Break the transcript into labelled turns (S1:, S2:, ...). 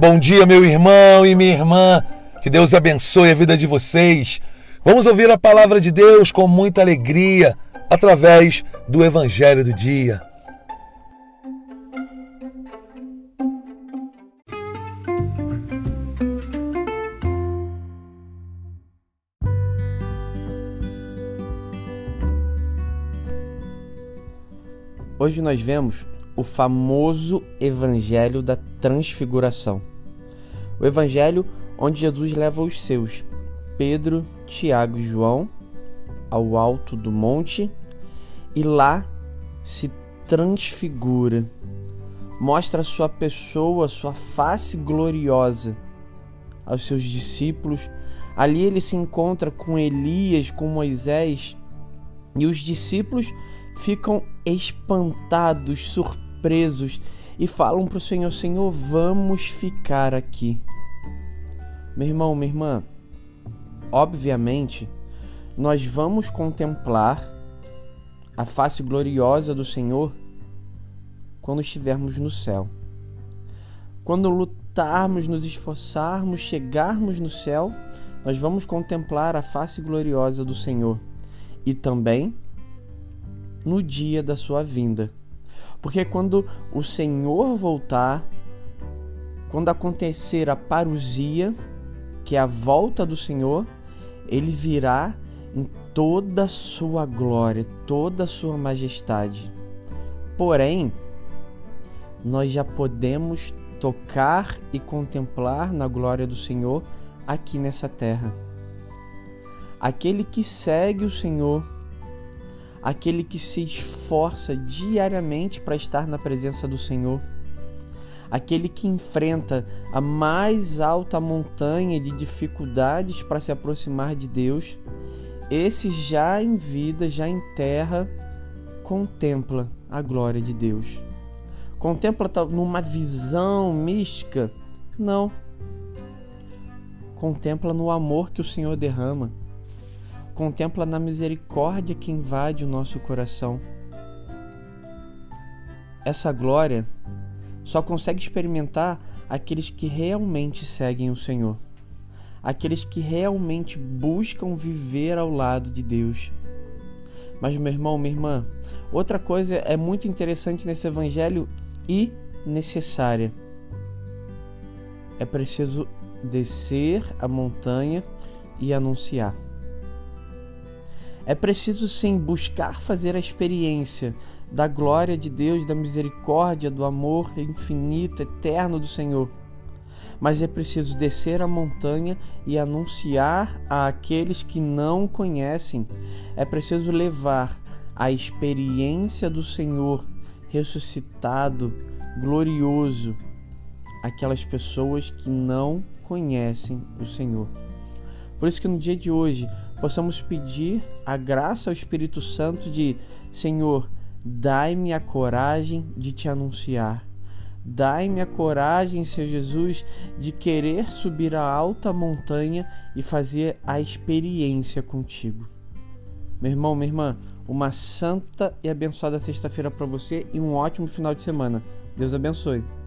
S1: Bom dia, meu irmão e minha irmã. Que Deus abençoe a vida de vocês. Vamos ouvir a palavra de Deus com muita alegria através do Evangelho do Dia.
S2: Hoje nós vemos o famoso Evangelho da Transfiguração. O Evangelho onde Jesus leva os seus, Pedro, Tiago e João, ao alto do monte e lá se transfigura, mostra a sua pessoa, sua face gloriosa aos seus discípulos. Ali ele se encontra com Elias, com Moisés, e os discípulos ficam espantados, surpresos e falam para o Senhor: Senhor, vamos ficar aqui. Meu irmão, minha irmã, obviamente, nós vamos contemplar a face gloriosa do Senhor quando estivermos no céu. Quando lutarmos, nos esforçarmos, chegarmos no céu, nós vamos contemplar a face gloriosa do Senhor e também no dia da sua vinda. Porque quando o Senhor voltar, quando acontecer a parousia, que é a volta do Senhor, ele virá em toda a sua glória, toda a sua majestade. Porém, nós já podemos tocar e contemplar na glória do Senhor aqui nessa terra. Aquele que segue o Senhor aquele que se esforça diariamente para estar na presença do Senhor, aquele que enfrenta a mais alta montanha de dificuldades para se aproximar de Deus, esse já em vida, já em terra, contempla a glória de Deus. Contempla numa visão mística? Não. Contempla no amor que o Senhor derrama contempla na misericórdia que invade o nosso coração. Essa glória só consegue experimentar aqueles que realmente seguem o Senhor, aqueles que realmente buscam viver ao lado de Deus. Mas, meu irmão, minha irmã, outra coisa é muito interessante nesse evangelho e necessária. É preciso descer a montanha e anunciar. É preciso sim buscar fazer a experiência da glória de Deus, da misericórdia, do amor infinito, eterno do Senhor. Mas é preciso descer a montanha e anunciar a aqueles que não conhecem. É preciso levar a experiência do Senhor ressuscitado, glorioso, aquelas pessoas que não conhecem o Senhor. Por isso que no dia de hoje possamos pedir a graça ao Espírito Santo de Senhor, dai-me a coragem de te anunciar. Dai-me a coragem, Senhor Jesus, de querer subir a alta montanha e fazer a experiência contigo. Meu irmão, minha irmã, uma santa e abençoada sexta-feira para você e um ótimo final de semana. Deus abençoe.